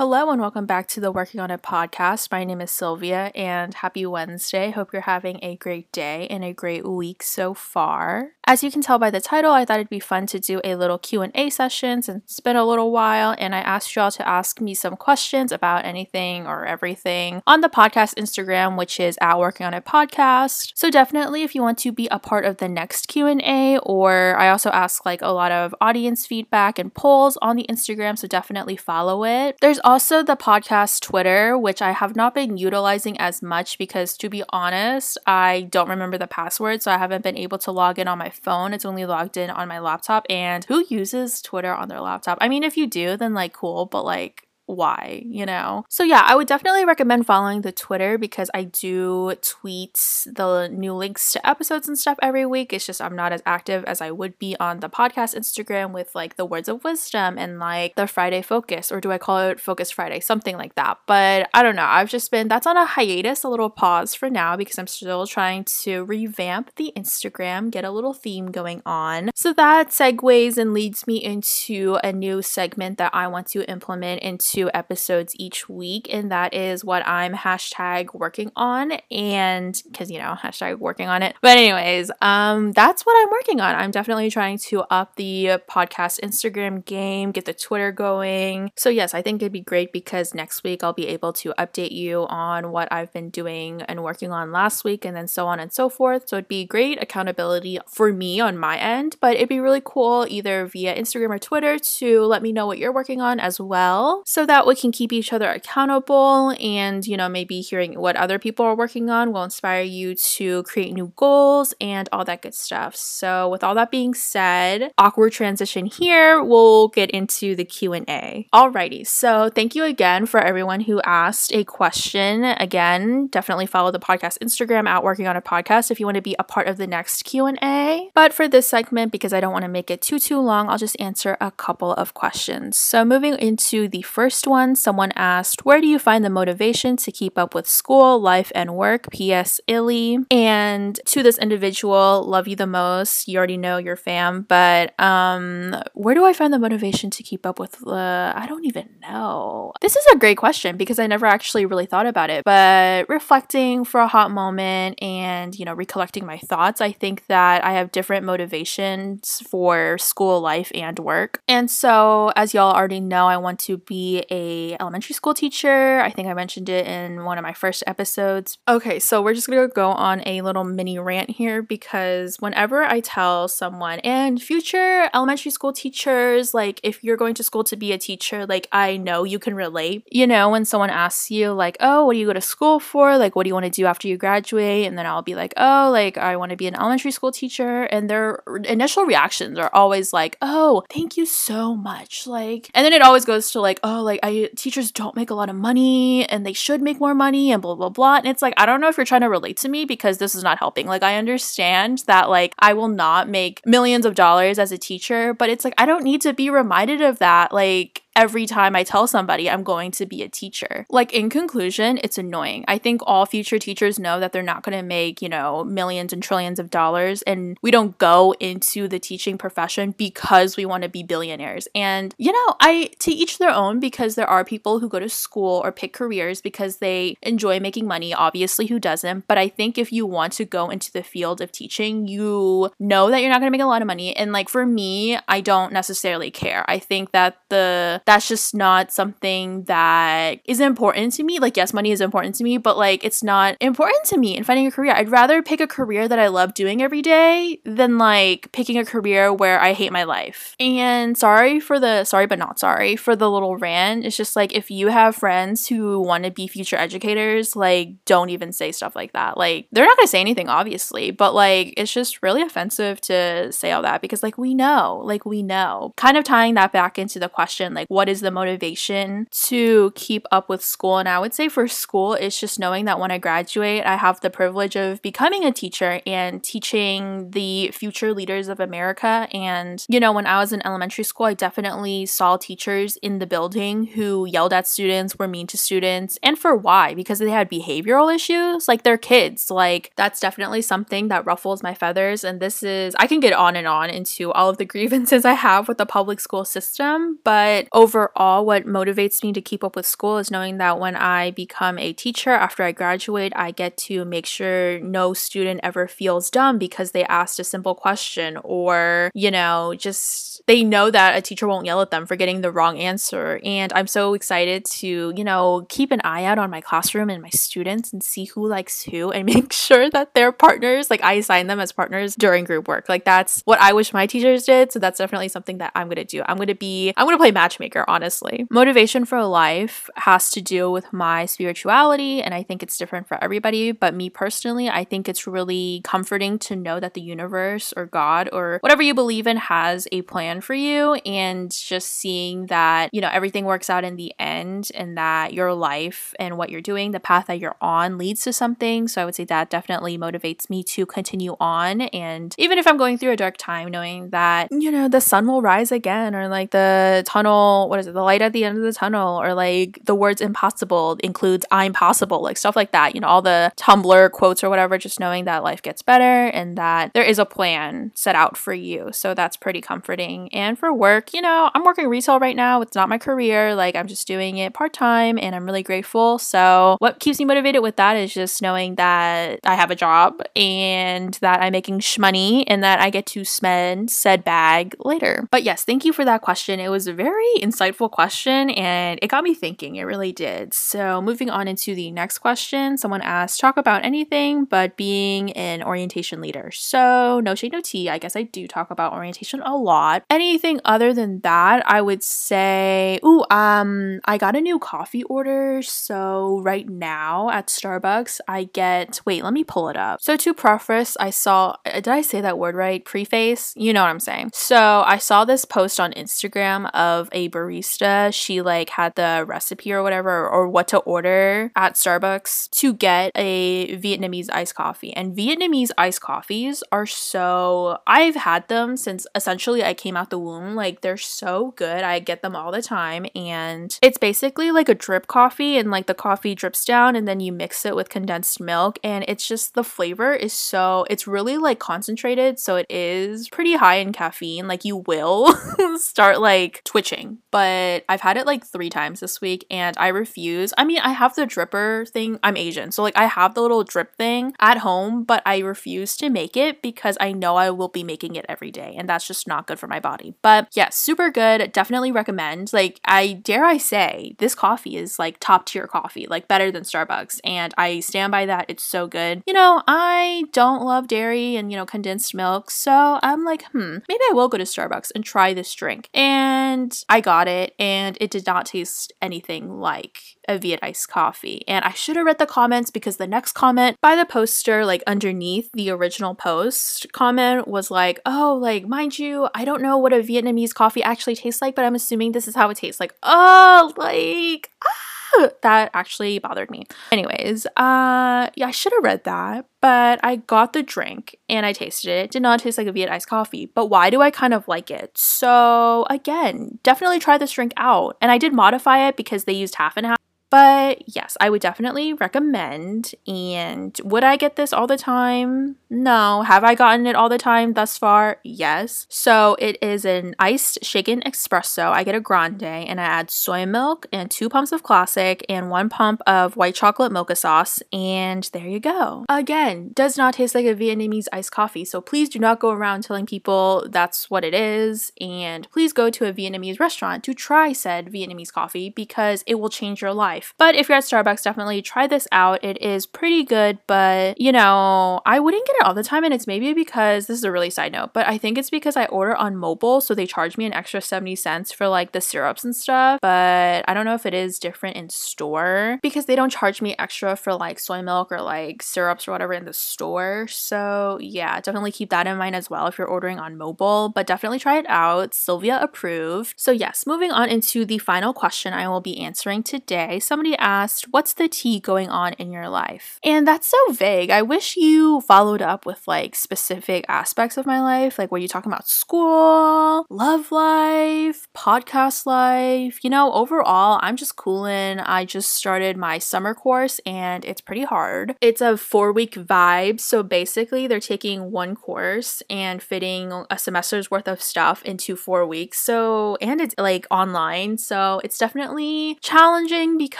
Hello and welcome back to the Working on It podcast. My name is Sylvia and happy Wednesday. Hope you're having a great day and a great week so far. As you can tell by the title, I thought it'd be fun to do a little Q&A session since it's been a little while and I asked y'all to ask me some questions about anything or everything on the podcast Instagram, which is at Working on It podcast. So definitely if you want to be a part of the next Q&A or I also ask like a lot of audience feedback and polls on the Instagram, so definitely follow it. There's also the podcast Twitter, which I have not been utilizing as much because to be honest, I don't remember the password, so I haven't been able to log in on my phone. It's only logged in on my laptop. And who uses Twitter on their laptop? I mean, if you do, then like cool, but like why, you know? So, yeah, I would definitely recommend following the Twitter because I do tweet the new links to episodes and stuff every week. It's just I'm not as active as I would be on the podcast Instagram with like the words of wisdom and like the Friday focus, or do I call it Focus Friday? Something like that. But I don't know. I've just been, that's on a hiatus, a little pause for now because I'm still trying to revamp the Instagram, get a little theme going on. So that segues and leads me into a new segment that I want to implement into two episodes each week, and that is what I'm hashtag working on. And because you know, hashtag working on it. But, anyways, um, that's what I'm working on. I'm definitely trying to up the podcast Instagram game, get the Twitter going. So, yes, I think it'd be great because next week I'll be able to update you on what I've been doing and working on last week, and then so on and so forth. So, it'd be great accountability for me on my end, but it'd be really cool either via Instagram or Twitter to let me know what you're working on as well. So, that we can keep each other accountable and, you know, maybe hearing what other people are working on will inspire you to create new goals and all that good stuff. So, with all that being said, awkward transition here, we'll get into the Q&A. Alrighty. So, thank you again for everyone who asked a question. Again, definitely follow the podcast Instagram at working on it podcast if you want to be a part of the next Q&A. But for this segment because I don't want to make it too too long, I'll just answer a couple of questions. So, moving into the first one, someone asked, Where do you find the motivation to keep up with school, life, and work? P.S. Illy. And to this individual, love you the most. You already know your fam, but um, where do I find the motivation to keep up with? Uh, I don't even know. This is a great question because I never actually really thought about it. But reflecting for a hot moment and, you know, recollecting my thoughts, I think that I have different motivations for school life and work. And so, as y'all already know, I want to be a elementary school teacher. I think I mentioned it in one of my first episodes. Okay, so we're just going to go on a little mini rant here because whenever I tell someone and future elementary school teachers like if you're going to school to be a teacher, like I know you can relate. You know, when someone asks you like, "Oh, what do you go to school for? Like what do you want to do after you graduate?" and then I'll be like, "Oh, like I want to be an elementary school teacher." And their initial reactions are always like, "Oh, thank you so much." Like and then it always goes to like, "Oh, like I teachers don't make a lot of money and they should make more money and blah blah blah. And it's like I don't know if you're trying to relate to me because this is not helping. Like I understand that like I will not make millions of dollars as a teacher, but it's like I don't need to be reminded of that. Like every time I tell somebody I'm going to be a teacher. Like, in conclusion, it's annoying. I think all future teachers know that they're not going to make, you know, millions and trillions of dollars. And we don't go into the teaching profession because we want to be billionaires. And, you know, I, to each their own, because there are people who go to school or pick careers because they enjoy making money. Obviously, who doesn't? But I think if you want to go into the field of teaching, you know that you're not going to make a lot of money. And, like, for me, I don't necessarily care. I think that the, that's just not something that is important to me. Like, yes, money is important to me, but like, it's not important to me in finding a career. I'd rather pick a career that I love doing every day than like picking a career where I hate my life. And sorry for the, sorry, but not sorry for the little rant. It's just like, if you have friends who want to be future educators, like, don't even say stuff like that. Like, they're not going to say anything, obviously, but like, it's just really offensive to say all that because, like, we know, like, we know. Kind of tying that back into the question, like, what is the motivation to keep up with school? And I would say for school, it's just knowing that when I graduate, I have the privilege of becoming a teacher and teaching the future leaders of America. And, you know, when I was in elementary school, I definitely saw teachers in the building who yelled at students, were mean to students, and for why? Because they had behavioral issues, like they're kids. Like, that's definitely something that ruffles my feathers. And this is, I can get on and on into all of the grievances I have with the public school system, but overall, what motivates me to keep up with school is knowing that when I become a teacher after I graduate, I get to make sure no student ever feels dumb because they asked a simple question or, you know, just they know that a teacher won't yell at them for getting the wrong answer. And I'm so excited to, you know, keep an eye out on my classroom and my students and see who likes who and make sure that they're partners. Like I assign them as partners during group work. Like that's what I wish my teachers did. So that's definitely something that I'm going to do. I'm going to be, I'm going to play matchmaker, honestly. Motivation for life has to do with my spirituality. And I think it's different for everybody. But me personally, I think it's really comforting to know that the universe or God or whatever you believe in has a plan for you. And just seeing that, you know, everything works out in the end and that your life and what you're doing, the path that you're on leads to something. So I would say that definitely motivates me to continue on. And even if I'm going through a dark time, knowing that, you know, the sun will rise again, or like the tunnel, what is it, the light at the end of the tunnel, or like the words impossible includes I'm possible, like stuff like that, you know, all the Tumblr quotes or whatever, just knowing that life gets better and that there is a plan set out for you. So that's pretty comforting. And for work, you know, I'm working retail right now. It's not my career. Like I'm just doing it part time and I'm really grateful. So what keeps me motivated with that is just knowing that I have a job and that I'm making money and that I get to spend said bag later. But yes, thank you for that question. It was very insightful question and it got me thinking. It really did. So moving on into the next question, someone asked, talk about anything but being an orientation leader. So no shade, no tea. I guess I do talk about orientation a lot. Anything other than that, I would say, ooh, um, I got a new coffee order. So right now at Starbucks, I get, wait, let me pull it up. So to preface, I saw, did I say that word right? Preface? You know what I'm saying. So I saw this post on Instagram of a barista. She like had the recipe or whatever, or what to order at Starbucks to get a Vietnamese iced coffee. And Vietnamese iced coffees are so, I've had them since essentially I came out the womb. Like they're so good. I get them all the time. And it's basically like a drip coffee, and like the coffee drips down, and then you mix it with condensed milk. And it's just the flavor is so, it's really like concentrated. So it is pretty high in caffeine. Like you will start like twitching. But I've had it like three times this week and I refuse. I mean, I have the dripper thing. I'm Asian. So like I have the little drip thing at home, but I refuse to make it because I know I will be making it every day. And that's just not good for my body. But yeah, super good. Definitely recommend. Like, I dare I say, this coffee is like top tier coffee, like better than Starbucks. And I stand by that. It's so good. You know, I don't love dairy and, you know, condensed milk. So I'm like, hmm, maybe I will go to Starbucks and try this drink. And I got it, and it did not taste anything like a Viet iced coffee. And I should have read the comments because the next comment by the poster, like underneath the original post comment, was like, oh, like, mind you, I don't know what a Vietnamese coffee actually tastes like, but I'm assuming this is how it tastes. Like, oh, like, ah, that actually bothered me. Anyways, uh, yeah, I should have read that, but I got the drink and I tasted it. it. Did not taste like a Viet iced coffee, but why do I kind of like it? So again, definitely try this drink out. And I did modify it because they used half and half. But yes, I would definitely recommend. And would I get this all the time? No. Have I gotten it all the time thus far? Yes. So it is an iced shaken espresso. I get a grande and I add soy milk and two pumps of classic and one pump of white chocolate mocha sauce. And there you go. Again, does not taste like a Vietnamese iced coffee. So please do not go around telling people that's what it is. And please go to a Vietnamese restaurant to try said Vietnamese coffee because it will change your life life. But if you're at Starbucks, definitely try this out. It is pretty good, but you know, I wouldn't get it all the time. And it's maybe because this is a really side note, but I think it's because I order on mobile. So they charge me an extra 70 cents for like the syrups and stuff. But I don't know if it is different in store because they don't charge me extra for like soy milk or like syrups or whatever in the store. So yeah, definitely keep that in mind as well if you're ordering on mobile, but definitely try it out. Sylvia approved. So yes, moving on into the final question I will be answering today somebody asked, What's the tea going on in your life? And that's so vague. I wish you followed up with like specific aspects of my life. Like, were you talking about school, love life, podcast life? You know, overall, I'm just cooling. I just started my summer course and it's pretty hard. It's a four week vibe. So basically, they're taking one course and fitting a semester's worth of stuff into four weeks. So, and it's like online. So it's definitely challenging because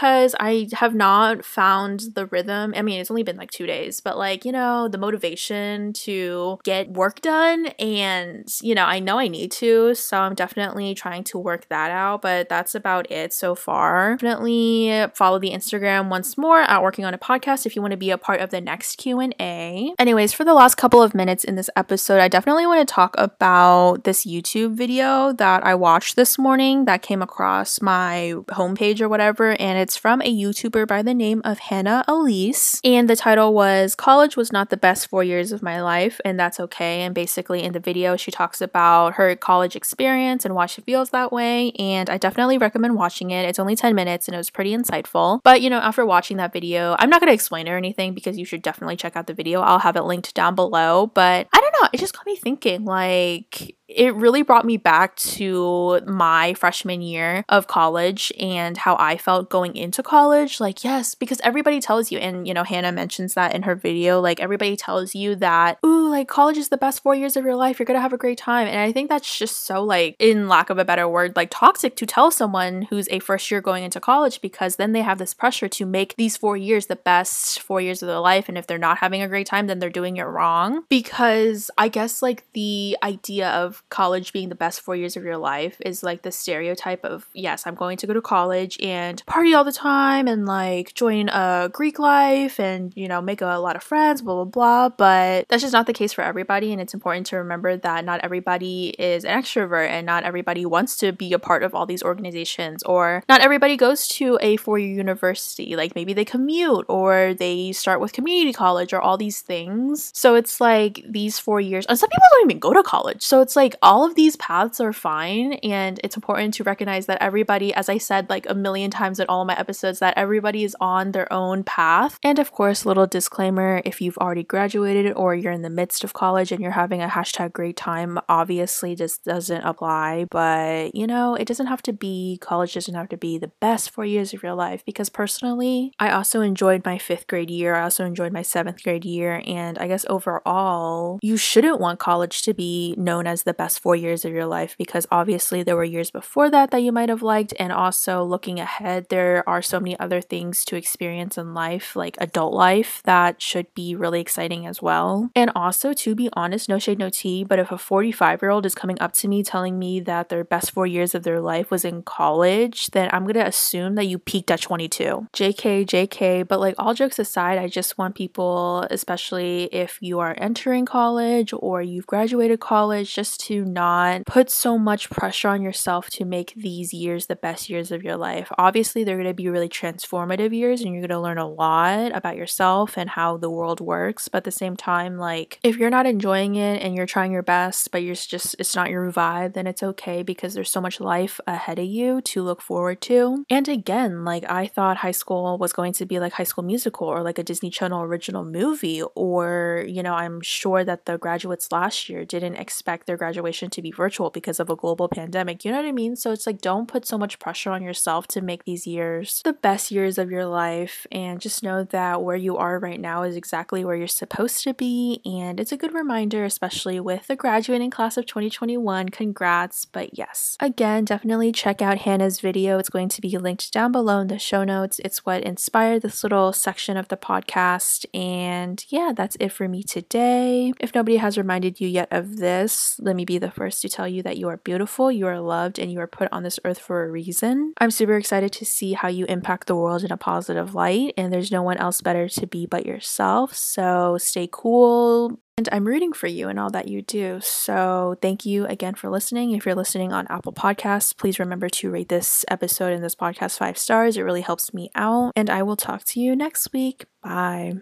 I have not found the rhythm. I mean, it's only been like two days, but like, you know, the motivation to get work done. And, you know, I know I need to. So I'm definitely trying to work that out. But that's about it so far. Definitely follow the Instagram once more at working on it podcast if you want to be a part of the next Q&A. Anyways, for the last couple of minutes in this episode, I definitely want to talk about this YouTube video that I watched this morning that came across my homepage or whatever, and it's from a YouTuber by the name of Hannah Elise. And the title was College Was Not the Best Four Years of My Life, and That's Okay. And basically, in the video, she talks about her college experience and why she feels that way. And I definitely recommend watching it. It's only 10 minutes and it was pretty insightful. But you know, after watching that video, I'm not going to explain or anything because you should definitely check out the video. I'll have it linked down below. But I don't know, it just got me thinking like, it really brought me back to my freshman year of college and how I felt going into college. Like, yes, because everybody tells you, and you know, Hannah mentions that in her video, like, everybody tells you that, ooh, like, college is the best four years of your life. You're gonna have a great time. And I think that's just so, like, in lack of a better word, like, toxic to tell someone who's a first year going into college because then they have this pressure to make these four years the best four years of their life. And if they're not having a great time, then they're doing it wrong. Because I guess, like, the idea of college being the best four years of your life is like the stereotype of yes, I'm going to go to college and party all the time and like join a Greek life and you know make a lot of friends, blah blah blah. But that's just not the case for everybody, and it's important to remember that not everybody is an extrovert and not everybody wants to be a part of all these organizations, or not everybody goes to a four year university. Like maybe they commute or they start with community college or all these things. So it's like these four years, and some people don't even go to college. So it's like like all of these paths are fine and it's important to recognize that everybody as i said like a million times in all my episodes that everybody is on their own path. And of course little disclaimer if you've already graduated or you're in the midst of college and you're having a hashtag great time obviously this doesn't apply but you know it doesn't have to be college doesn't have to be the best four years of your life because personally i also enjoyed my fifth grade year i also enjoyed my seventh grade year and i guess overall you shouldn't want college to be known as the best four years of your life because obviously there were years before that that you might have liked. And also looking ahead, there are so many other things to experience in life, like adult life, that should be really exciting as well. And also, to be honest, no shade, no tea, but if a 45 year old is coming up to me telling me that their best four years of their life was in college, then I'm gonna assume that you peaked at 22. JK, JK, but like all jokes aside, I just want people, especially if you are entering college or you've graduated college, just to not put so much pressure on yourself to make these years the best years of your life. Obviously, they're going to be really transformative years and you're going to learn a lot about yourself and how the world works. But at the same time, like if you're not enjoying it and you're trying your best, but you're just, it's not your vibe, then it's okay because there's so much life ahead of you to look forward to. And again, like I thought high school was going to be like High School Musical or like a Disney Channel original movie, or, you know, I'm sure that the graduates last year didn't expect their graduation graduation to be virtual because of a global pandemic. You know what I mean? So it's like don't put so much pressure on yourself to make these years the best years of your life and just know that where you are right now is exactly where you're supposed to be. And it's a good reminder, especially with the graduating class of 2021. Congrats. But yes, again, definitely check out Hannah's video. It's going to be linked down below in the show notes. It's what inspired this little section of the podcast. And yeah, that's it for me today. If nobody has reminded you yet of this, let me be the first to tell you that you are beautiful, you are loved, and you are put on this earth for a reason. I'm super excited to see how you impact the world in a positive light, and there's no one else better to be but yourself. So stay cool, and I'm rooting for you and all that you do. So, thank you again for listening. If you're listening on Apple Podcasts, please remember to rate this episode and this podcast five stars. It really helps me out. And I will talk to you next week. Bye.